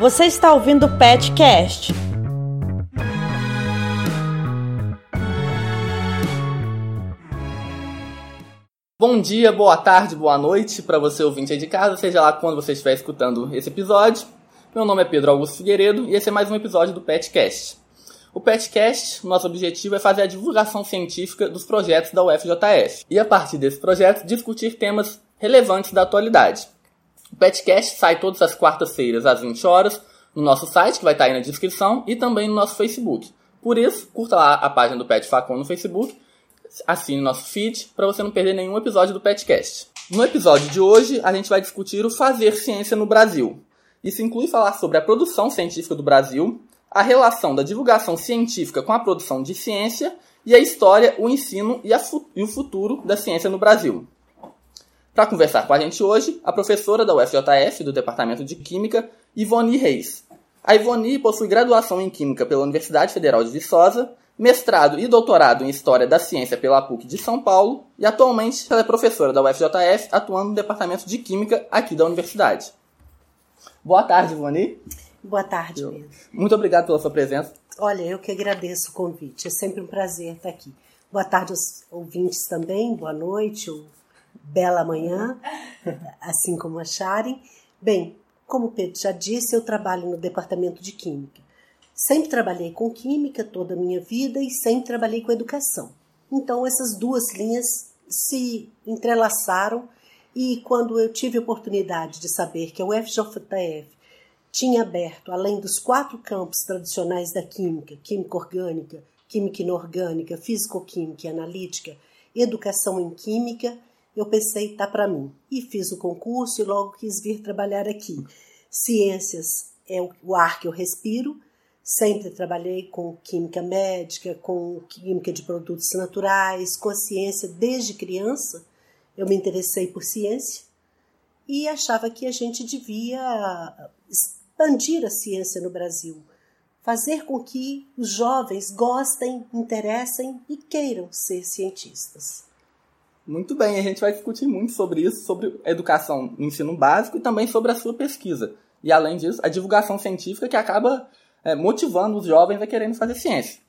Você está ouvindo o Petcast. Bom dia, boa tarde, boa noite para você ouvinte aí de casa, seja lá quando você estiver escutando esse episódio. Meu nome é Pedro Augusto Figueiredo e esse é mais um episódio do Petcast. O Petcast, nosso objetivo é fazer a divulgação científica dos projetos da UFJF e, a partir desse projeto, discutir temas relevantes da atualidade. O Petcast sai todas as quartas-feiras às 20 horas no nosso site, que vai estar aí na descrição, e também no nosso Facebook. Por isso, curta lá a página do Pet Facon no Facebook, assine nosso feed para você não perder nenhum episódio do Petcast. No episódio de hoje, a gente vai discutir o fazer ciência no Brasil. Isso inclui falar sobre a produção científica do Brasil, a relação da divulgação científica com a produção de ciência e a história, o ensino e, e o futuro da ciência no Brasil. Para conversar com a gente hoje, a professora da UFJF, do Departamento de Química, Ivone Reis. A Ivone possui graduação em Química pela Universidade Federal de Viçosa, mestrado e doutorado em História da Ciência pela PUC de São Paulo e atualmente ela é professora da UFJF, atuando no Departamento de Química aqui da universidade. Boa tarde, Ivone. Boa tarde, Pedro. Muito obrigado pela sua presença. Olha, eu que agradeço o convite. É sempre um prazer estar aqui. Boa tarde aos ouvintes também, boa noite ou bela manhã, assim como acharem. Bem, como o Pedro já disse, eu trabalho no departamento de Química. Sempre trabalhei com Química toda a minha vida e sempre trabalhei com Educação. Então, essas duas linhas se entrelaçaram e quando eu tive a oportunidade de saber que a UFJF tinha aberto, além dos quatro campos tradicionais da química, química orgânica, química inorgânica, físico-química e analítica, educação em química, eu pensei, tá para mim. E fiz o concurso e logo quis vir trabalhar aqui. Ciências é o ar que eu respiro, sempre trabalhei com química médica, com química de produtos naturais, com a ciência desde criança. Eu me interessei por ciência e achava que a gente devia expandir a ciência no Brasil, fazer com que os jovens gostem, interessem e queiram ser cientistas. Muito bem, a gente vai discutir muito sobre isso, sobre educação no ensino básico e também sobre a sua pesquisa. E além disso, a divulgação científica que acaba é, motivando os jovens a querendo fazer ciência.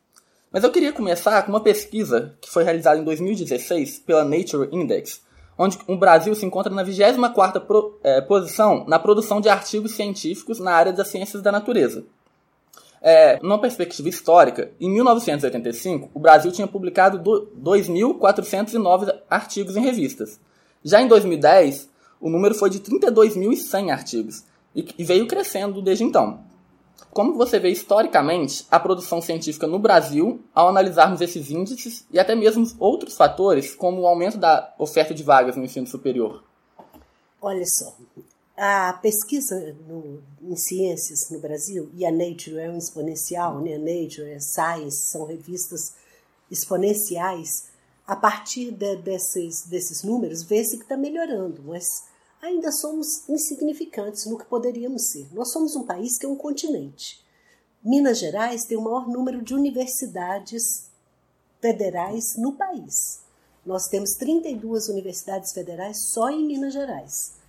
Mas eu queria começar com uma pesquisa que foi realizada em 2016 pela Nature Index, onde o Brasil se encontra na 24ª pro, é, posição na produção de artigos científicos na área das ciências da natureza. É, numa perspectiva histórica, em 1985, o Brasil tinha publicado 2.409 artigos em revistas. Já em 2010, o número foi de 32.100 artigos e, e veio crescendo desde então. Como você vê historicamente a produção científica no Brasil ao analisarmos esses índices e até mesmo outros fatores, como o aumento da oferta de vagas no ensino superior? Olha só, a pesquisa no, em ciências no Brasil, e a Nature é um exponencial, né? a Nature a Science são revistas exponenciais, a partir de, desses, desses números, vê-se que está melhorando, mas ainda somos insignificantes no que poderíamos ser. Nós somos um país que é um continente. Minas Gerais tem o maior número de universidades federais no país. Nós temos 32 universidades federais só em Minas Gerais.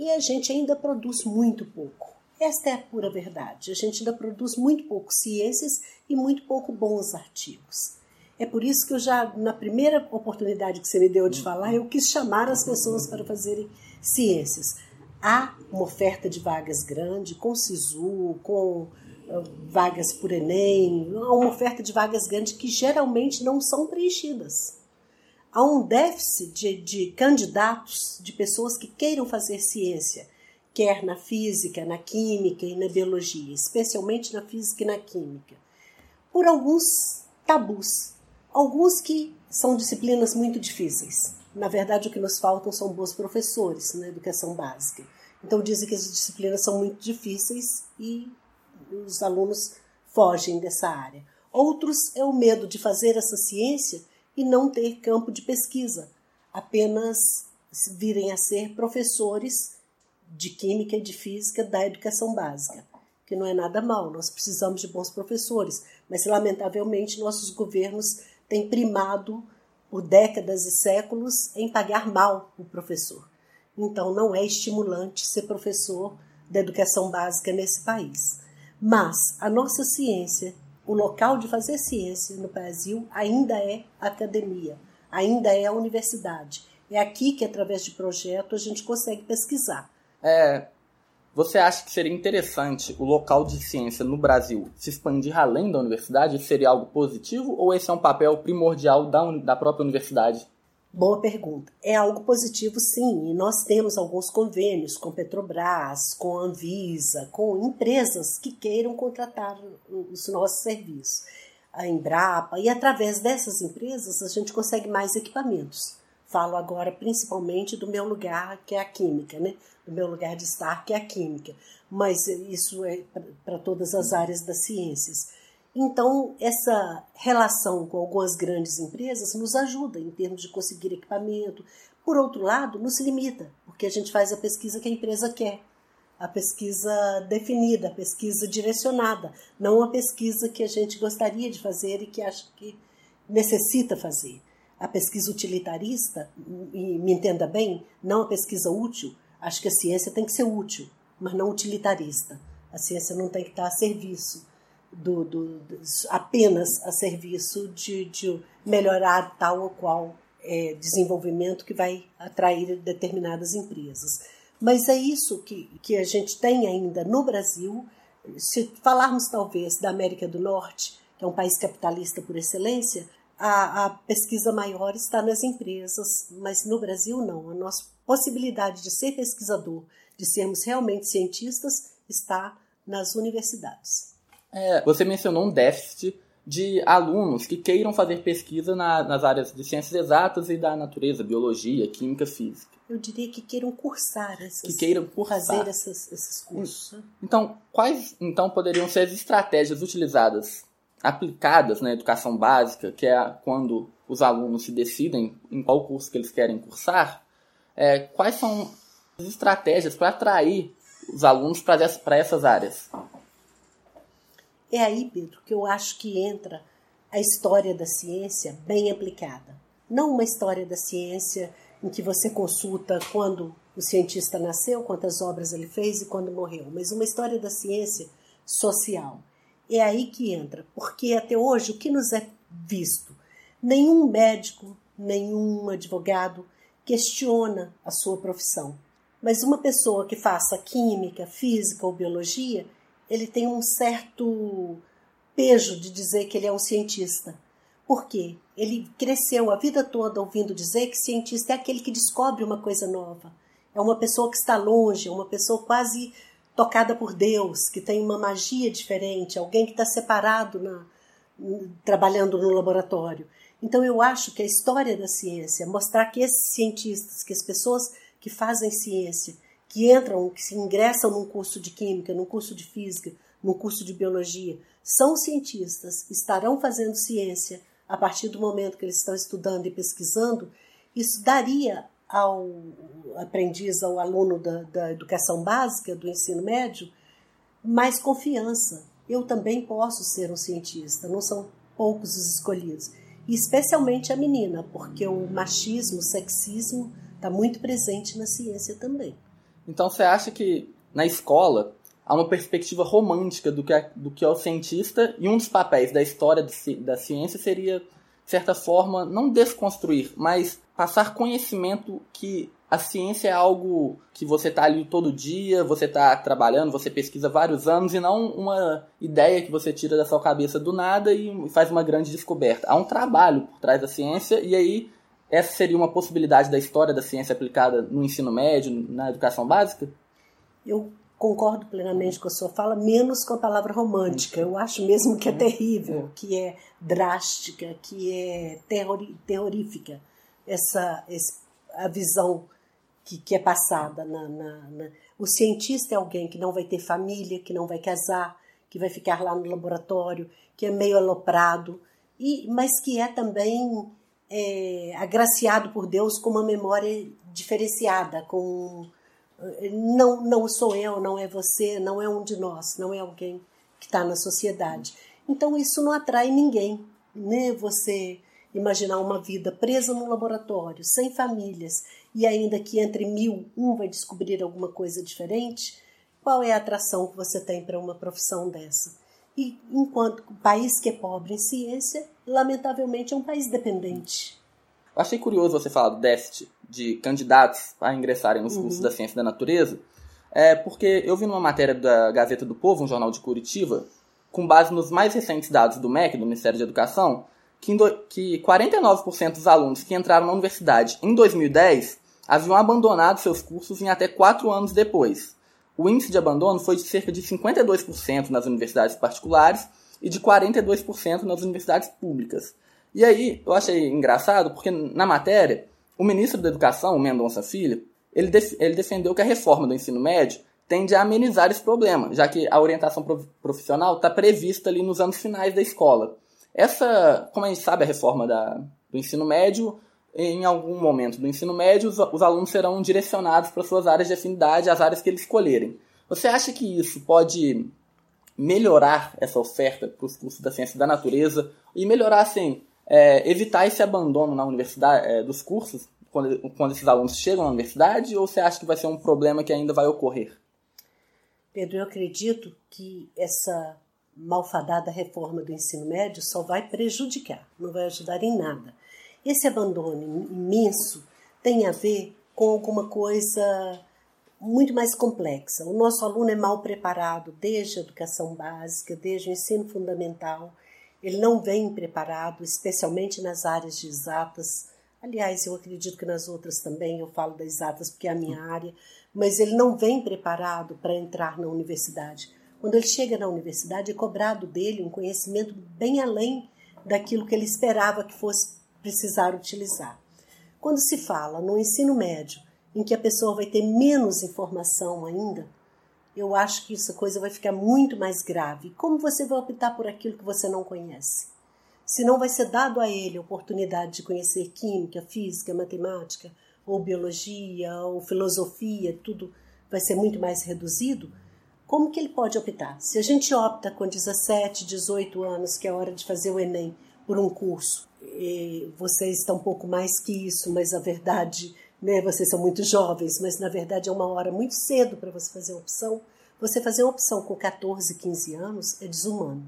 E a gente ainda produz muito pouco. Esta é a pura verdade. A gente ainda produz muito pouco ciências e muito pouco bons artigos. É por isso que eu já, na primeira oportunidade que você me deu de falar, eu quis chamar as pessoas para fazerem ciências. Há uma oferta de vagas grande, com SISU, com uh, vagas por Enem, há uma oferta de vagas grande que geralmente não são preenchidas. Há um déficit de, de candidatos, de pessoas que queiram fazer ciência, quer na física, na química e na biologia, especialmente na física e na química, por alguns tabus, alguns que são disciplinas muito difíceis. Na verdade, o que nos faltam são bons professores na educação básica. Então, dizem que as disciplinas são muito difíceis e os alunos fogem dessa área. Outros é o medo de fazer essa ciência e não ter campo de pesquisa, apenas virem a ser professores de química e de física da educação básica, que não é nada mal, nós precisamos de bons professores, mas lamentavelmente nossos governos têm primado por décadas e séculos em pagar mal o professor. Então não é estimulante ser professor da educação básica nesse país. Mas a nossa ciência, o local de fazer ciência no Brasil ainda é a academia, ainda é a universidade. É aqui que, através de projetos, a gente consegue pesquisar. É, você acha que seria interessante o local de ciência no Brasil se expandir além da universidade? Seria algo positivo ou esse é um papel primordial da, da própria universidade? Boa pergunta. É algo positivo, sim, e nós temos alguns convênios com Petrobras, com Anvisa, com empresas que queiram contratar os nossos serviços, a Embrapa, e através dessas empresas a gente consegue mais equipamentos. Falo agora principalmente do meu lugar, que é a química, né? Do meu lugar de estar, que é a química. Mas isso é para todas as áreas das ciências. Então, essa relação com algumas grandes empresas nos ajuda em termos de conseguir equipamento. Por outro lado, nos limita, porque a gente faz a pesquisa que a empresa quer, a pesquisa definida, a pesquisa direcionada, não a pesquisa que a gente gostaria de fazer e que acha que necessita fazer a pesquisa utilitarista, e me entenda bem, não a pesquisa útil, acho que a ciência tem que ser útil, mas não utilitarista. A ciência não tem que estar a serviço do, do, apenas a serviço de, de, melhorar tal ou qual é, desenvolvimento que vai atrair determinadas empresas. Mas é isso que, que a gente tem ainda no Brasil. Se falarmos talvez da América do Norte, que é um país capitalista por excelência, a, a, pesquisa maior está nas empresas, mas no Brasil não. A nossa possibilidade de ser pesquisador, de sermos realmente cientistas, está nas universidades. É, você mencionou um déficit de alunos que queiram fazer pesquisa na, nas áreas de ciências exatas e da natureza, biologia, química, física. Eu diria que queiram cursar essas, que queiram cursar. fazer essas, esses cursos. Então, quais então poderiam ser as estratégias utilizadas aplicadas na educação básica, que é quando os alunos se decidem em qual curso que eles querem cursar, é, quais são as estratégias para atrair os alunos para essas áreas? É aí, Pedro, que eu acho que entra a história da ciência bem aplicada. Não uma história da ciência em que você consulta quando o cientista nasceu, quantas obras ele fez e quando morreu, mas uma história da ciência social é aí que entra, porque até hoje o que nos é visto? Nenhum médico, nenhum advogado questiona a sua profissão. Mas uma pessoa que faça química, física ou biologia, ele tem um certo pejo de dizer que ele é um cientista. Por quê? Ele cresceu a vida toda ouvindo dizer que cientista é aquele que descobre uma coisa nova. É uma pessoa que está longe, é uma pessoa quase tocada por Deus, que tem uma magia diferente, alguém que está separado na, trabalhando no laboratório. Então eu acho que a história da ciência, mostrar que esses cientistas, que as pessoas que fazem ciência, que entram, que se ingressam num curso de química, num curso de física, num curso de biologia, são cientistas, estarão fazendo ciência a partir do momento que eles estão estudando e pesquisando, isso daria ao aprendiz, ao aluno da, da educação básica, do ensino médio, mais confiança. Eu também posso ser um cientista, não são poucos os escolhidos. E especialmente a menina, porque o machismo, o sexismo está muito presente na ciência também. Então você acha que na escola há uma perspectiva romântica do que é, do que é o cientista e um dos papéis da história da ciência seria, de certa forma, não desconstruir, mas passar conhecimento que a ciência é algo que você está ali todo dia, você está trabalhando, você pesquisa vários anos e não uma ideia que você tira da sua cabeça do nada e faz uma grande descoberta. Há um trabalho por trás da ciência e aí essa seria uma possibilidade da história da ciência aplicada no ensino médio, na educação básica? Eu concordo plenamente com a sua fala, menos com a palavra romântica. Eu acho mesmo que é terrível, que é drástica, que é terrorífica essa, a visão que, que é passada. Na, na, na, O cientista é alguém que não vai ter família, que não vai casar, que vai ficar lá no laboratório, que é meio aloprado, e, mas que é também é, agraciado por Deus com uma memória diferenciada, com não, não sou eu, não é você, não é um de nós, não é alguém que está na sociedade. Então isso não atrai ninguém, né? Você Imaginar uma vida presa num laboratório, sem famílias, e ainda que entre mil um vai descobrir alguma coisa diferente, Qual é a atração que você tem para uma profissão dessa? E enquanto país que é pobre em ciência, lamentavelmente é um país dependente. Eu achei curioso você falar do déficit de candidatos a ingressarem nos cursos uhum. da ciência da natureza, é porque eu vi numa matéria da Gazeta do Povo, um jornal de Curitiba, com base nos mais recentes dados do MEC, do Ministério de Educação, que, que 49% dos alunos que entraram na universidade em 2010 haviam abandonado seus cursos em até 4 anos depois. O índice de abandono foi de cerca de 52% nas universidades particulares e de 42% nas universidades públicas. E aí, eu achei engraçado porque na matéria, o ministro da Educação, Mendonça Filho, ele, def ele defendeu que a reforma do ensino médio tende a amenizar esse problema, já que a orientação profissional está prevista ali nos anos finais da escola. Essa, como a gente sabe, a reforma da, do ensino médio, em algum momento do ensino médio, os, os alunos serão direcionados para suas áreas de afinidade, as áreas que eles escolherem. Você acha que isso pode melhorar essa oferta para os cursos da ciência da natureza e melhorar, assim, é, evitar esse abandono na universidade é, dos cursos quando, quando esses alunos chegam na universidade ou você acha que vai ser um problema que ainda vai ocorrer? Pedro, eu acredito que essa malfadada reforma do ensino médio só vai prejudicar, não vai ajudar em nada. Esse abandono imenso tem a ver com alguma coisa muito mais complexa. O nosso aluno é mal preparado desde a educação básica, desde o ensino fundamental. Ele não vem preparado, especialmente nas áreas de exatas. Aliás, eu acredito que nas outras também, eu falo das exatas porque é a minha área, mas ele não vem preparado para entrar na universidade. Quando ele chega na universidade, é cobrado dele um conhecimento bem além daquilo que ele esperava que fosse precisar utilizar. Quando se fala no ensino médio, em que a pessoa vai ter menos informação ainda, eu acho que essa coisa vai ficar muito mais grave. Como você vai optar por aquilo que você não conhece? Se não vai ser dado a ele a oportunidade de conhecer química, física, matemática, ou biologia, ou filosofia, tudo vai ser muito mais reduzido, como que ele pode optar? Se a gente opta com 17, 18 anos, que é a hora de fazer o Enem, por um curso, vocês estão um pouco mais que isso, mas a verdade, né, vocês são muito jovens, mas na verdade é uma hora muito cedo para você fazer uma opção. Você fazer uma opção com 14, 15 anos é desumano.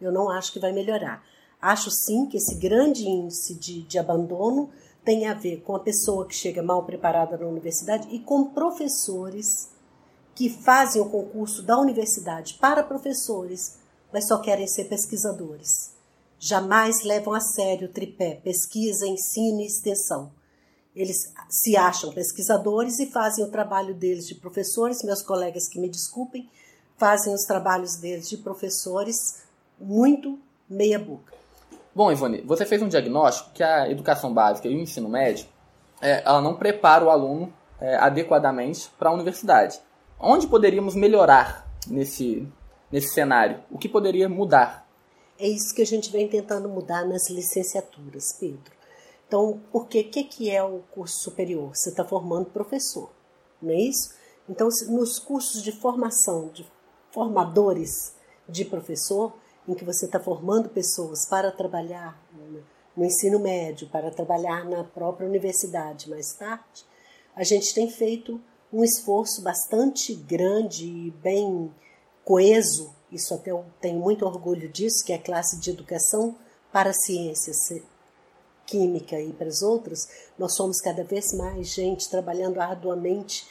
Eu não acho que vai melhorar. Acho sim que esse grande índice de, de abandono tem a ver com a pessoa que chega mal preparada na universidade e com professores que fazem o concurso da universidade para professores, mas só querem ser pesquisadores. Jamais levam a sério o tripé pesquisa, ensino e extensão. Eles se acham pesquisadores e fazem o trabalho deles de professores, meus colegas que me desculpem, fazem os trabalhos deles de professores muito meia boca. Bom, Ivone, você fez um diagnóstico que a educação básica e o ensino médio é, ela não prepara o aluno é, adequadamente para a universidade. Onde poderíamos melhorar nesse, nesse cenário? O que poderia mudar? É isso que a gente vem tentando mudar nas licenciaturas, Pedro. Então, porque que, que é o curso superior? Você está formando professor, não é isso? Então, nos cursos de formação de formadores de professor, em que você está formando pessoas para trabalhar no ensino médio, para trabalhar na própria universidade mais tarde, a gente tem feito um esforço bastante grande e bem coeso, isso até eu tenho muito orgulho disso, que é a classe de educação para ciências, química e para as outras, nós somos cada vez mais gente trabalhando arduamente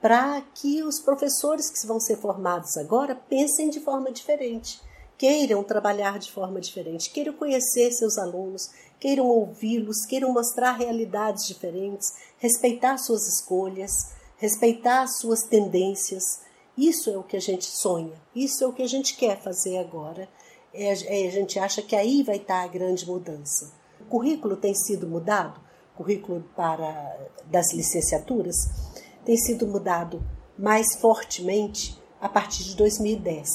para que os professores que vão ser formados agora pensem de forma diferente queiram trabalhar de forma diferente, queiram conhecer seus alunos, queiram ouvi-los, queiram mostrar realidades diferentes, respeitar suas escolhas, respeitar suas tendências. Isso é o que a gente sonha, isso é o que a gente quer fazer agora. É, é, a gente acha que aí vai estar a grande mudança. O currículo tem sido mudado, o currículo para das licenciaturas tem sido mudado mais fortemente a partir de 2010.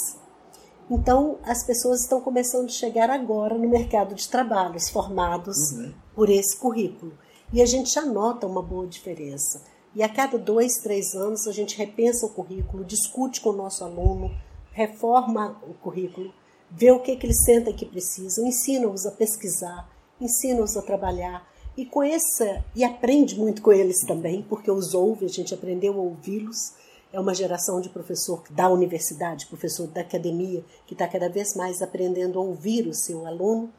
Então, as pessoas estão começando a chegar agora no mercado de trabalhos, formados uhum. por esse currículo. E a gente já nota uma boa diferença. E a cada dois, três anos, a gente repensa o currículo, discute com o nosso aluno, reforma o currículo, vê o que, que eles sentem que precisam, ensina-os a pesquisar, ensina-os a trabalhar. E essa, e aprende muito com eles também, porque os ouve, a gente aprendeu a ouvi-los é uma geração de professor da universidade, professor da academia, que está cada vez mais aprendendo a ouvir o seu aluno,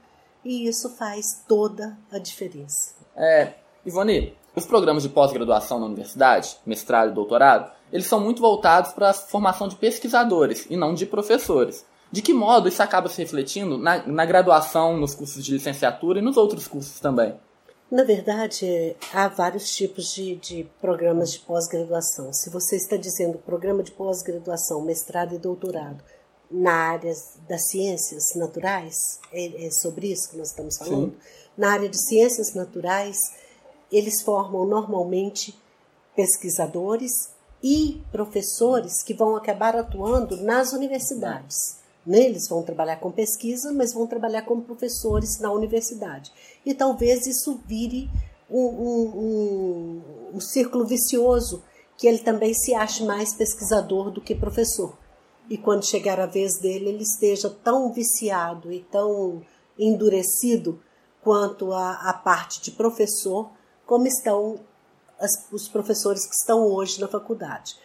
e isso faz toda a diferença. É, Ivone, os programas de pós-graduação na universidade, mestrado e doutorado, eles são muito voltados para a formação de pesquisadores e não de professores. De que modo isso acaba se refletindo na, na graduação, nos cursos de licenciatura e nos outros cursos também? Na verdade, há vários tipos de, de programas de pós-graduação. Se você está dizendo programa de pós-graduação, mestrado e doutorado na área das ciências naturais, é, é, sobre isso que nós estamos falando. Sim. Na área de ciências naturais, eles formam normalmente pesquisadores e professores que vão acabar atuando nas universidades. Eles vão trabalhar com pesquisa, mas vão trabalhar como professores na universidade. E talvez isso vire um, um, um, um círculo vicioso, que ele também se ache mais pesquisador do que professor. E quando chegar a vez dele, ele esteja tão viciado e tão endurecido quanto a, a parte de professor, como estão as, os professores que estão hoje na faculdade.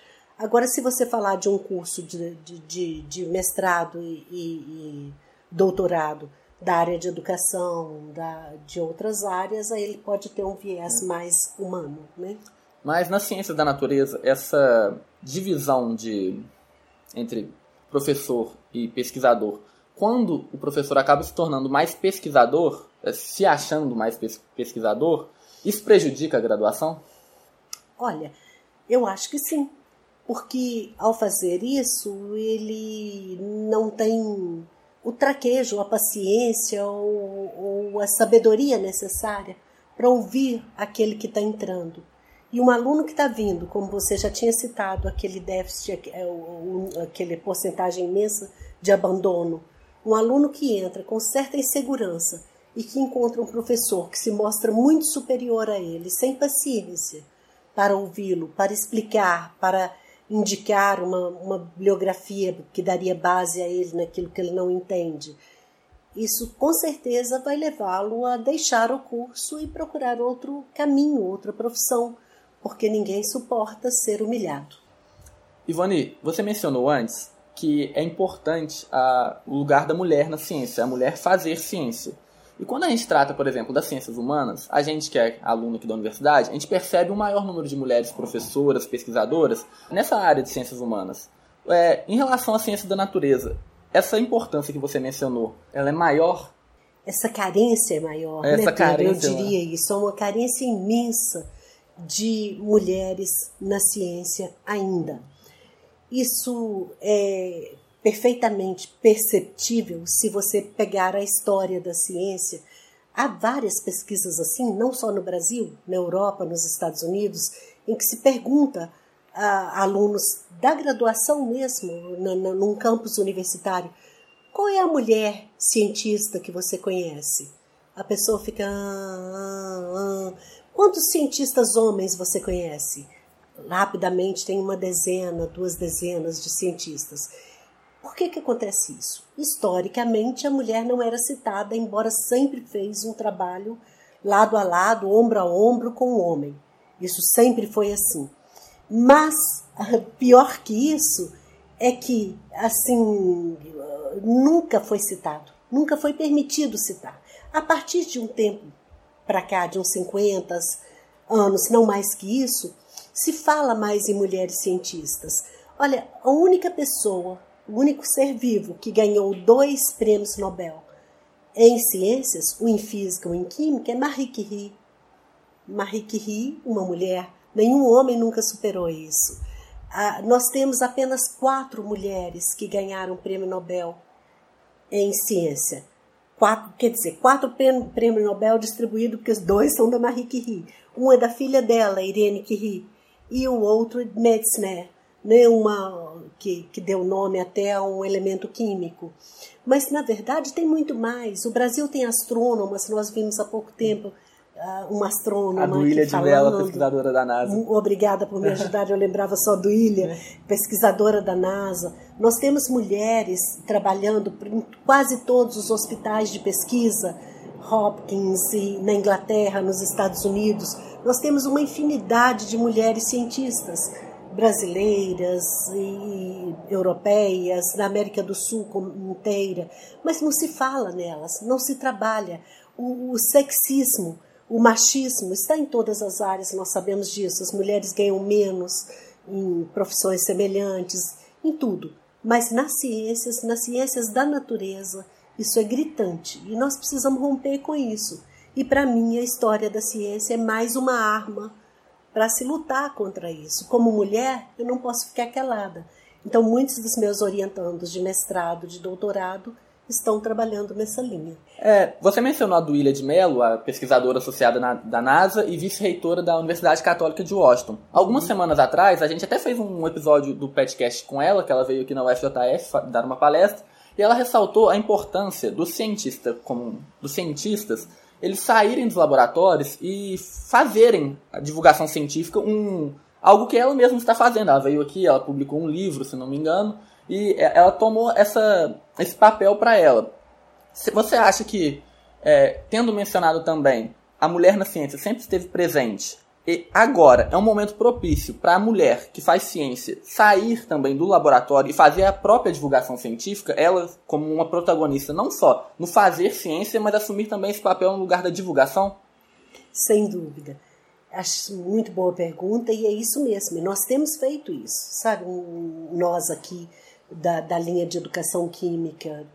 Agora, se você falar de um curso de, de, de, de mestrado e, e, doutorado da área de educação, da, de outras áreas, aí ele pode ter um viés é. mais humano, né? Mas na ciência da natureza, essa divisão de entre professor e pesquisador, quando o professor acaba se tornando mais pesquisador, é, se achando mais pesquisador, isso prejudica a graduação? Olha, eu acho que sim porque ao fazer isso ele não tem o traquejo, a paciência ou, ou a sabedoria necessária para ouvir aquele que está entrando. E um aluno que está vindo, como você já tinha citado, aquele déficit, é, aquele porcentagem imensa de abandono, um aluno que entra com certa insegurança e que encontra um professor que se mostra muito superior a ele, sem paciência para ouvi-lo, para explicar, para indicar uma, uma bibliografia que daria base a ele naquilo que ele não entende. Isso com certeza vai levá-lo a deixar o curso e procurar outro caminho, outra profissão, porque ninguém suporta ser humilhado. Ivone, você mencionou antes que é importante a, o lugar da mulher na ciência, a mulher fazer ciência. E quando a gente trata, por exemplo, das ciências humanas, a gente que é aluno aqui da universidade, a gente percebe um maior número de mulheres professoras, pesquisadoras nessa área de ciências humanas. É, em relação à ciência da natureza, essa importância que você mencionou, ela é maior? Essa carência é maior, essa né, carência, Eu diria isso, é uma carência imensa de mulheres na ciência ainda. Isso é, perfeitamente perceptível se você pegar a história da ciência. Há várias pesquisas assim, não só no Brasil, na Europa, nos Estados Unidos, em que se pergunta a alunos da graduação mesmo, na, na, num campus universitário, qual é a mulher cientista que você conhece? A pessoa fica. Ah, ah. Quantos cientistas homens você conhece? Rapidamente tem uma dezena, duas dezenas de cientistas. Por que, que acontece isso? Historicamente, a mulher não era citada, embora sempre fez um trabalho lado a lado, ombro a ombro com o homem. Isso sempre foi assim. Mas, pior que isso, é que, assim, nunca foi citado, nunca foi permitido citar. A partir de um tempo para cá, de uns 50 anos, não mais que isso, se fala mais em mulheres cientistas. Olha, a única pessoa o único ser vivo que ganhou dois prêmios Nobel em ciências, um em física, um em química, é Marie Curie. Marie Curie, uma mulher, nenhum homem nunca superou isso. Ah, nós temos apenas quatro mulheres que ganharam o prêmio Nobel em ciência. Quatro, quer dizer, quatro prêmios Nobel distribuídos, porque os dois são da Marie Curie. Um é da filha dela, Irene Curie, e o outro é Metzner, né, uma, que, que deu nome até a um elemento químico. Mas, na verdade, tem muito mais. O Brasil tem astrônomas, nós vimos há pouco tempo uh, uma astrônoma. A Duília de Mello, pesquisadora da NASA. Obrigada por me ajudar, eu lembrava só do Ilha, é. pesquisadora da NASA. Nós temos mulheres trabalhando em quase todos os hospitais de pesquisa, Hopkins e na Inglaterra, nos Estados Unidos. Nós temos uma infinidade de mulheres cientistas brasileiras e europeias, na América do Sul inteira, mas não se fala nelas, não se trabalha. O, o sexismo, o machismo está em todas as áreas, nós sabemos disso. As mulheres ganham menos em profissões semelhantes, em tudo. Mas nas ciências, nas ciências da natureza, isso é gritante e nós precisamos romper com isso. E para mim, a história da ciência é mais uma arma para se lutar contra isso. Como mulher, eu não posso ficar calada. Então, muitos dos meus orientandos de mestrado, de doutorado, estão trabalhando nessa linha. É, você mencionou a Duília de Mello, a pesquisadora associada na, da NASA e vice-reitora da Universidade Católica de Washington. Algumas uhum. semanas atrás, a gente até fez um episódio do podcast com ela, que ela veio aqui na UFJF dar uma palestra, e ela ressaltou a importância do cientista como dos cientistas eles saírem dos laboratórios e fazerem a divulgação científica um algo que ela mesma está fazendo. Ela veio aqui, ela publicou um livro, se não me engano, e ela tomou essa, esse papel para ela. Você acha que, é, tendo mencionado também a mulher na ciência sempre esteve presente e agora é um momento propício para a mulher que faz ciência sair também do laboratório e fazer a própria divulgação científica, ela como uma protagonista não só no fazer ciência, mas assumir também esse papel no lugar da divulgação? Sem dúvida. Acho muito boa pergunta e é isso mesmo. Nós temos feito isso, sabe? Nós aqui da, da linha de educação química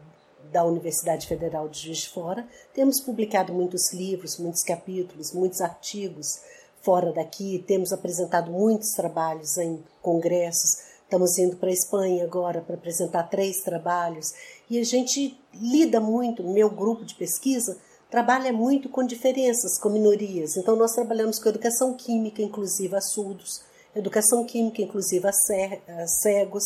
da Universidade Federal de Juiz de Fora temos publicado muitos livros, muitos capítulos, muitos artigos fora daqui, temos apresentado muitos trabalhos em congressos, estamos indo para a Espanha agora para apresentar três trabalhos, e a gente lida muito, meu grupo de pesquisa trabalha muito com diferenças, com minorias. Então nós trabalhamos com educação química inclusiva a surdos, educação química inclusiva a cegos,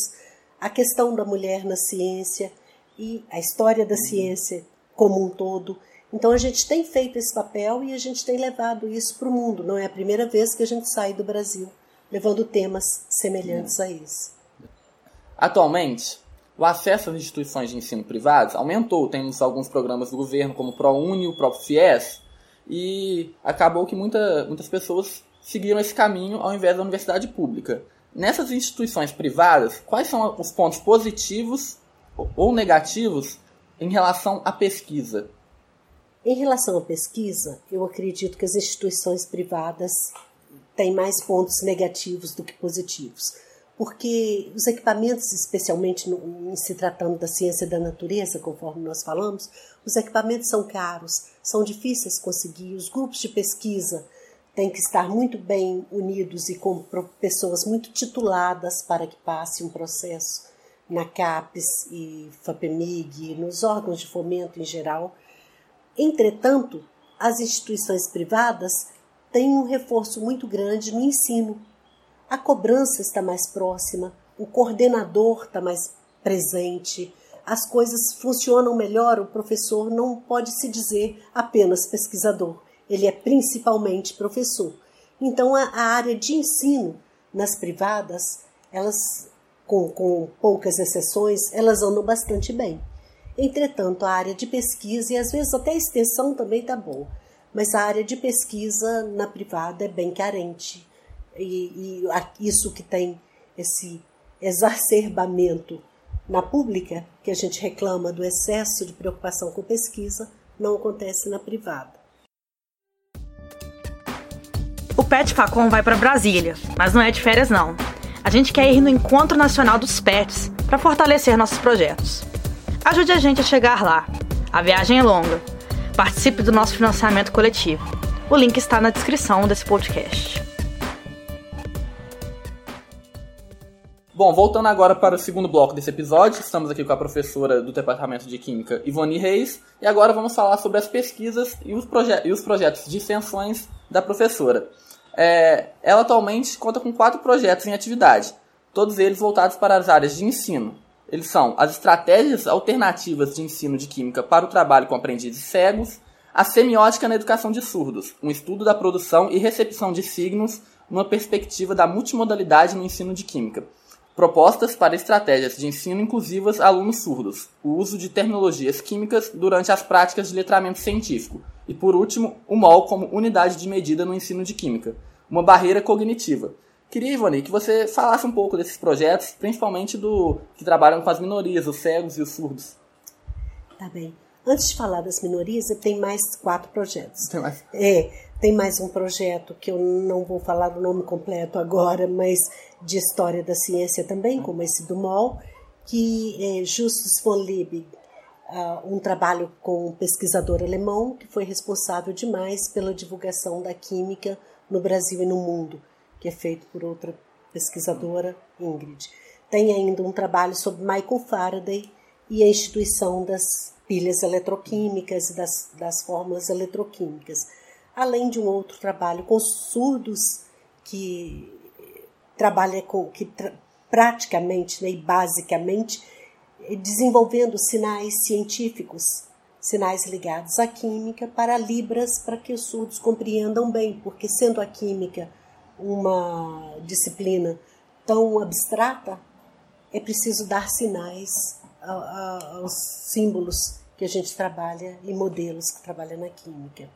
a questão da mulher na ciência e a história da ciência como um todo. Então a gente tem feito esse papel e a gente tem levado isso para o mundo. Não é a primeira vez que a gente sai do Brasil levando temas semelhantes a isso. Atualmente, o acesso às instituições de ensino privadas aumentou. Temos alguns programas do governo, como o ProUni, o próprio FIES, e acabou que muita, muitas pessoas seguiram esse caminho ao invés da universidade pública. Nessas instituições privadas, quais são os pontos positivos ou negativos em relação à pesquisa? Em relação à pesquisa, eu acredito que as instituições privadas têm mais pontos negativos do que positivos, porque os equipamentos, especialmente no, se tratando da ciência da natureza, conforme nós falamos, os equipamentos são caros, são difíceis de conseguir, os grupos de pesquisa têm que estar muito bem unidos e com pessoas muito tituladas para que passe um processo na CAPES e FAPEMIG, nos órgãos de fomento em geral, Entretanto, as instituições privadas têm um reforço muito grande no ensino. A cobrança está mais próxima, o coordenador está mais presente, as coisas funcionam melhor. O professor não pode se dizer apenas pesquisador, ele é principalmente professor. Então, a, área de ensino nas privadas, elas, com, com poucas exceções, elas andam bastante bem. Entretanto, a área de pesquisa e às vezes até a extensão também está boa, mas a área de pesquisa na privada é bem carente. E, e isso que tem esse exacerbamento na pública, que a gente reclama do excesso de preocupação com pesquisa, não acontece na privada. O PET Facom vai para Brasília, mas não é de férias não. A gente quer ir no Encontro Nacional dos PETs para fortalecer nossos projetos. Ajude a gente a chegar lá. A viagem é longa. Participe do nosso financiamento coletivo. O link está na descrição desse podcast. Bom, voltando agora para o segundo bloco desse episódio, estamos aqui com a professora do Departamento de Química, Ivone Reis, e agora vamos falar sobre as pesquisas e os, e os projetos de extensões da professora. É, ela atualmente conta com quatro projetos em atividade, todos eles voltados para as áreas de ensino, eles são as estratégias alternativas de ensino de química para o trabalho com aprendizes cegos, a semiótica na educação de surdos, um estudo da produção e recepção de signos numa perspectiva da multimodalidade no ensino de química. Propostas para estratégias de ensino inclusivas a alunos surdos, o uso de terminologias químicas durante as práticas de letramento científico. E por último, o MOL como unidade de medida no ensino de química, uma barreira cognitiva, Queria, Ivone, que você falasse um pouco desses projetos, principalmente do que trabalham com as minorias, os cegos e os surdos. Tá bem. Antes de falar das minorias, tem mais quatro projetos. Tem mais? É, tem mais um projeto que eu não vou falar o nome completo agora, mas de história da ciência também, como esse do MOL, que é Justus von Liebig, uh, um trabalho com um pesquisador alemão que foi responsável demais pela divulgação da química no Brasil e no mundo, que é feito por outra pesquisadora, Ingrid. Tem ainda um trabalho sobre Michael Faraday e a instituição das pilhas eletroquímicas e das, das fórmulas eletroquímicas, além de um outro trabalho com surdos que trabalha com que tra, praticamente né, e basicamente desenvolvendo sinais científicos, sinais ligados à química para libras para que os surdos compreendam bem, porque sendo a química uma disciplina tão abstrata, é preciso dar sinais aos símbolos que a gente trabalha e modelos que trabalha na química.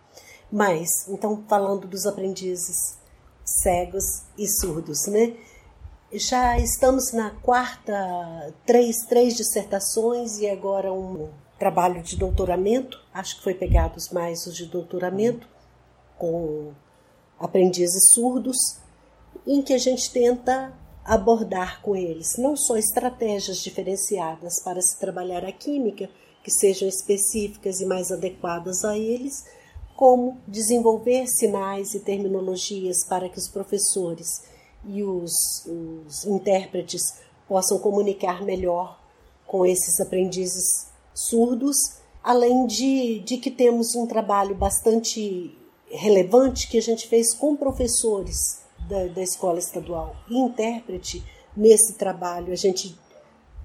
Mas, então, falando dos aprendizes cegos e surdos, né? Já estamos na quarta, três, três dissertações e agora um trabalho de doutoramento. Acho que foi pegados mais os de doutoramento com aprendizes surdos, em que a gente tenta abordar com eles não só estratégias diferenciadas para se trabalhar a química, que sejam específicas e mais adequadas a eles, como desenvolver sinais e terminologias para que os professores e os, os intérpretes possam comunicar melhor com esses aprendizes surdos, além de, de que temos um trabalho bastante relevante que a gente fez com professores da, da escola estadual e intérprete nesse trabalho. A gente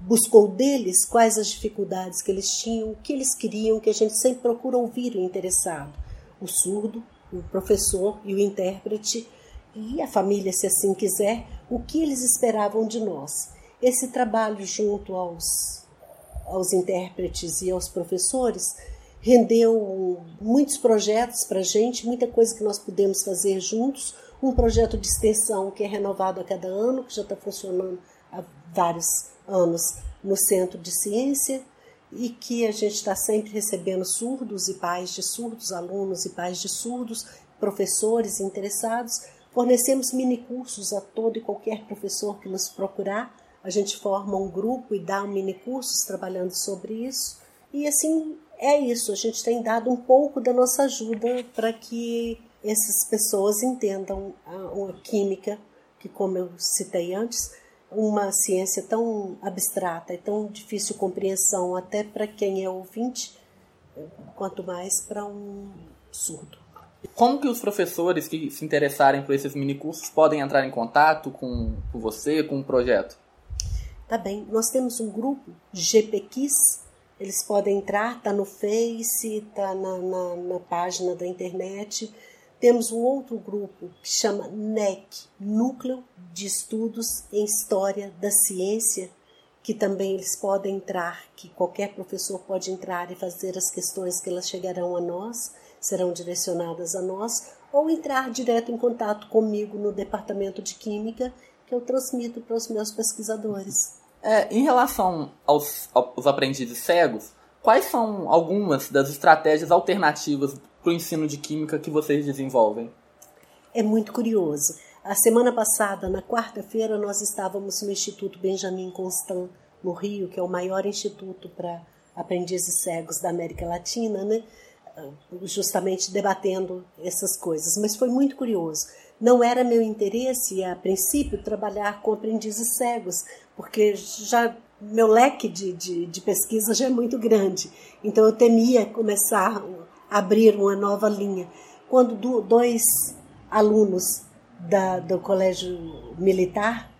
buscou deles quais as dificuldades que eles tinham, o que eles queriam, que a gente sempre procura ouvir o interessado, o surdo, o professor e o intérprete e a família, se assim quiser, o que eles esperavam de nós. Esse trabalho junto aos, aos intérpretes e aos professores rendeu muitos projetos para a gente, muita coisa que nós pudemos fazer juntos. Um projeto de extensão que é renovado a cada ano, que já está funcionando há vários anos no Centro de Ciência e que a gente está sempre recebendo surdos e pais de surdos, alunos e pais de surdos, professores interessados. Fornecemos minicursos a todo e qualquer professor que nos procurar. A gente forma um grupo e dá um minicursos trabalhando sobre isso. E assim é isso, a gente tem dado um pouco da nossa ajuda para que essas pessoas entendam a, a química, que como eu citei antes, uma ciência tão abstrata e tão difícil de compreensão até para quem é ouvinte, quanto mais para um surdo. Como que os professores que se interessarem por esses minicursos podem entrar em contato com, com você, com o projeto? Tá bem, nós temos um grupo GPQuiz, eles podem entrar, está no Face, está na, na, na, página da internet. Temos um outro grupo que chama NEC, Núcleo de Estudos em História da Ciência, que também eles podem entrar, que qualquer professor pode entrar e fazer as questões que elas chegarão a nós, serão direcionadas a nós, ou entrar direto em contato comigo no departamento de Química, que eu transmito para os meus pesquisadores. É, em relação aos, aos aprendizes cegos, quais são algumas das estratégias alternativas para o ensino de química que vocês desenvolvem? É muito curioso. A semana passada, na quarta-feira, nós estávamos no Instituto Benjamin Constant, no Rio, que é o maior instituto para aprendizes cegos da América Latina, né? justamente debatendo essas coisas. Mas foi muito curioso. Não era meu interesse, a princípio, trabalhar com aprendizes cegos, porque já meu leque de, de, de, pesquisa já é muito grande. Então eu temia começar a abrir uma nova linha. Quando do, dois alunos da, do colégio militar,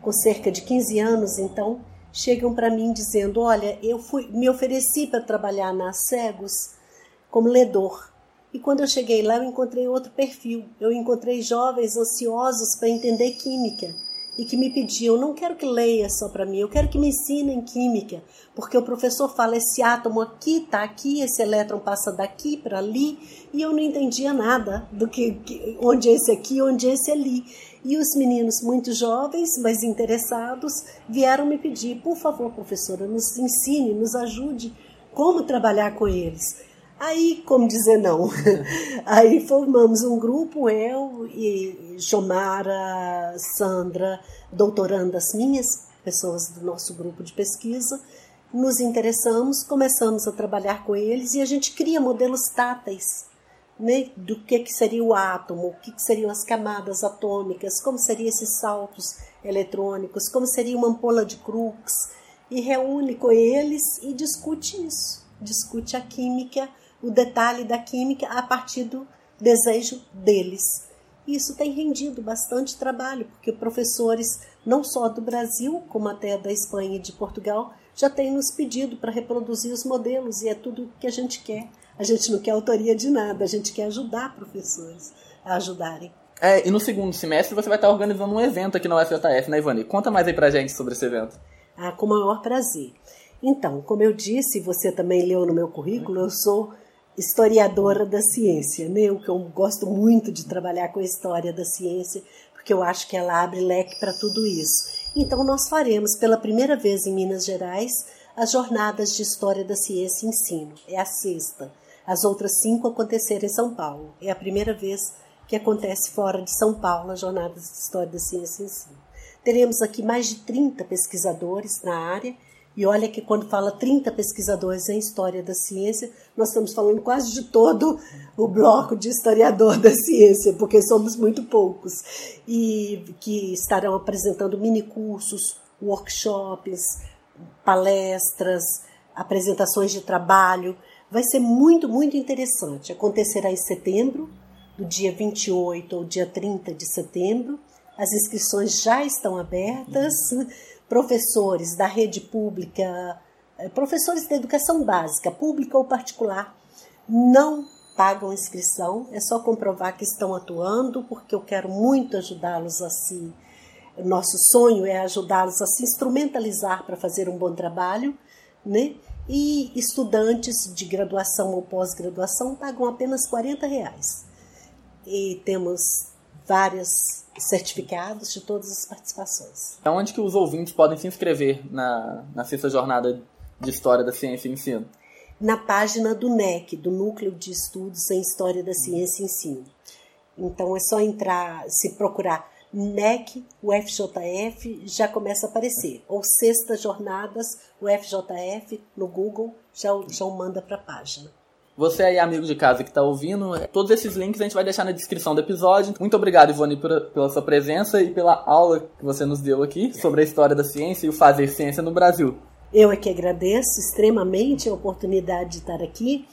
com cerca de 15 anos, então, chegam para mim dizendo: Olha, eu fui, me ofereci para trabalhar na Cegos como ledor. E quando eu cheguei lá, eu encontrei outro perfil. Eu encontrei jovens ansiosos para entender química e que me pediam: não quero que leia só para mim, eu quero que me ensinem química, porque o professor fala: esse átomo aqui está aqui, esse elétron passa daqui para ali, e eu não entendia nada do que, onde é esse aqui, onde esse ali. E os meninos, muito jovens, mas interessados, vieram me pedir: por favor, professora, nos ensine, nos ajude como trabalhar com eles. Aí, como dizer não? Aí formamos um grupo, eu e Jomara, Sandra, doutorandas minhas, pessoas do nosso grupo de pesquisa, nos interessamos, começamos a trabalhar com eles e a gente cria modelos táteis né, do que, que seria o átomo, o que, que seriam as camadas atômicas, como seriam esses saltos eletrônicos, como seria uma ampola de Crookes, e reúne com eles e discute isso, discute a química o detalhe da química a partir do desejo deles. Isso tem rendido bastante trabalho, porque professores, não só do Brasil, como até da Espanha e de Portugal, já têm nos pedido para reproduzir os modelos, e é tudo que a gente quer. A gente não quer autoria de nada, a gente quer ajudar professores a ajudarem. É, e no segundo semestre você vai estar organizando um evento aqui na UFJF, né, Ivani? Conta mais aí pra gente sobre esse evento. Ah, com o maior prazer. Então, como eu disse, você também leu no meu currículo, eu sou historiadora da ciência, né? O que eu gosto muito de trabalhar com a história da ciência, porque eu acho que ela abre leque para tudo isso. Então nós faremos pela primeira vez em Minas Gerais as jornadas de história da ciência e ensino. É a sexta. As outras cinco aconteceram em São Paulo. É a primeira vez que acontece fora de São Paulo as jornadas de história da ciência e ensino. Teremos aqui mais de 30 pesquisadores na área e olha que quando fala 30 pesquisadores em história da ciência, nós estamos falando quase de todo o bloco de historiador da ciência, porque somos muito poucos. E que estarão apresentando minicursos, workshops, palestras, apresentações de trabalho. Vai ser muito, muito interessante. Acontecerá em setembro, do dia 28 ao dia 30 de setembro. As inscrições já estão abertas professores da rede pública, eh, professores da educação básica, pública ou particular, não pagam inscrição, é só comprovar que estão atuando, porque eu quero muito ajudá-los a se. Nosso sonho é ajudá-los a se instrumentalizar para fazer um bom trabalho, né? E estudantes de graduação ou pós-graduação pagam apenas 40 reais. E temos várias certificados de todas as participações. É onde que os ouvintes podem se inscrever na, na sexta jornada de História da Ciência e Ensino? Na página do NEC, do Núcleo de Estudos em História da Ciência e Ensino. Então é só entrar, se procurar NEC, UFJF, já começa a aparecer. Ou Sextas Jornadas, UFJF, no Google, já, já o manda para a página. Você aí, amigo de casa que está ouvindo, todos esses links a gente vai deixar na descrição do episódio. Muito obrigado, Ivone, pela sua presença e pela aula que você nos deu aqui sobre a história da ciência e o fazer ciência no Brasil. Eu é que agradeço extremamente a oportunidade de estar aqui.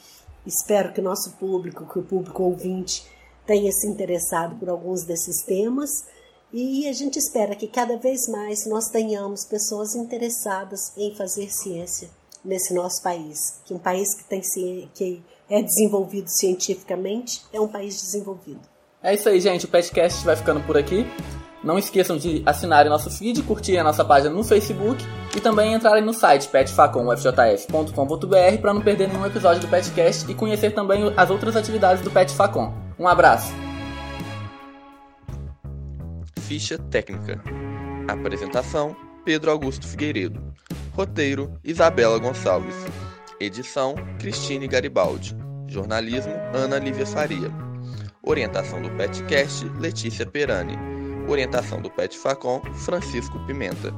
Espero que o nosso público, que o público ouvinte, tenha se interessado por alguns desses temas. E a gente espera que cada vez mais nós tenhamos pessoas interessadas em fazer ciência nesse nosso país, que um país que tem que é desenvolvido cientificamente é um país desenvolvido. É isso aí, gente. O Petcast vai ficando por aqui. Não esqueçam de assinarem nosso feed, curtirem a nossa página no Facebook e também entrarem no site petfacom.ufjf.com.br para não perder nenhum episódio do Petcast e conhecer também as outras atividades do Petfacom. Um abraço! Ficha técnica. Apresentação: Pedro Augusto Figueiredo. Roteiro: Isabela Gonçalves. Edição: Cristine Garibaldi. Jornalismo: Ana Lívia Faria. Orientação do Petcast: Letícia Perani. Orientação do Pet Francisco Pimenta.